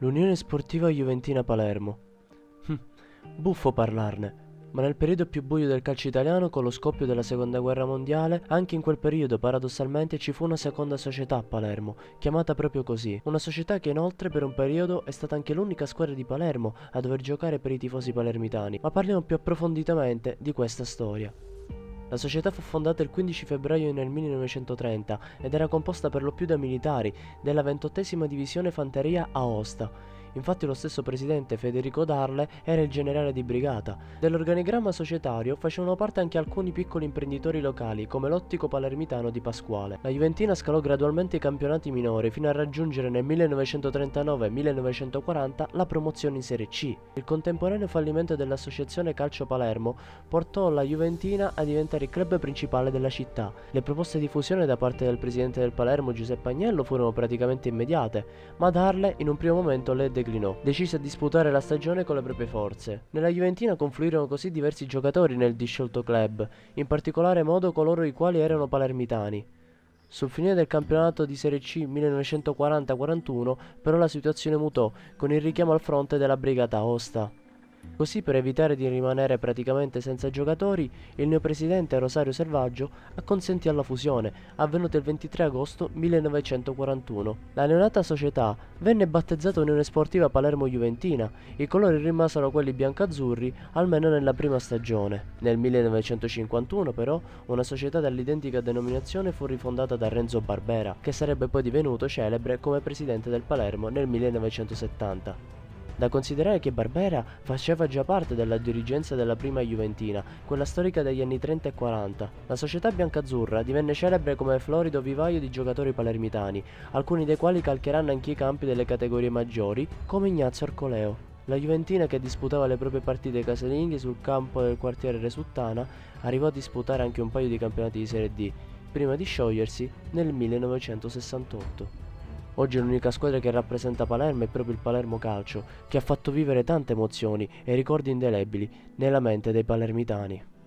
L'Unione Sportiva Juventina Palermo. Hm, buffo parlarne. Ma nel periodo più buio del calcio italiano, con lo scoppio della seconda guerra mondiale, anche in quel periodo paradossalmente ci fu una seconda società a Palermo, chiamata proprio così. Una società che inoltre per un periodo è stata anche l'unica squadra di Palermo a dover giocare per i tifosi palermitani. Ma parliamo più approfonditamente di questa storia. La società fu fondata il 15 febbraio nel 1930 ed era composta per lo più da militari della 28 Divisione Fanteria Aosta Infatti lo stesso presidente Federico Darle era il generale di brigata. Dell'organigramma societario facevano parte anche alcuni piccoli imprenditori locali come l'ottico palermitano di Pasquale. La Juventina scalò gradualmente i campionati minori fino a raggiungere nel 1939-1940 la promozione in Serie C. Il contemporaneo fallimento dell'associazione Calcio Palermo portò la Juventina a diventare il club principale della città. Le proposte di fusione da parte del presidente del Palermo Giuseppe Agnello furono praticamente immediate, ma Darle in un primo momento le declinò. Decise a disputare la stagione con le proprie forze. Nella Juventina confluirono così diversi giocatori nel disciolto club, in particolare modo coloro i quali erano palermitani. Sul finire del campionato di Serie C 1940-41 però la situazione mutò con il richiamo al fronte della Brigata Aosta. Così per evitare di rimanere praticamente senza giocatori, il neopresidente Rosario Selvaggio acconsentì alla fusione, avvenuta il 23 agosto 1941. La neonata società venne battezzata Unione Sportiva Palermo Juventina, i colori rimasero quelli biancazzurri almeno nella prima stagione. Nel 1951 però una società dall'identica denominazione fu rifondata da Renzo Barbera, che sarebbe poi divenuto celebre come presidente del Palermo nel 1970. Da considerare che Barbera faceva già parte della dirigenza della prima Juventina, quella storica degli anni 30 e 40. La società biancazzurra divenne celebre come florido vivaio di giocatori palermitani, alcuni dei quali calcheranno anche i campi delle categorie maggiori, come Ignazio Arcoleo. La Juventina che disputava le proprie partite casalinghe sul campo del quartiere Resuttana arrivò a disputare anche un paio di campionati di Serie D, prima di sciogliersi nel 1968. Oggi l'unica squadra che rappresenta Palermo è proprio il Palermo Calcio, che ha fatto vivere tante emozioni e ricordi indelebili nella mente dei palermitani.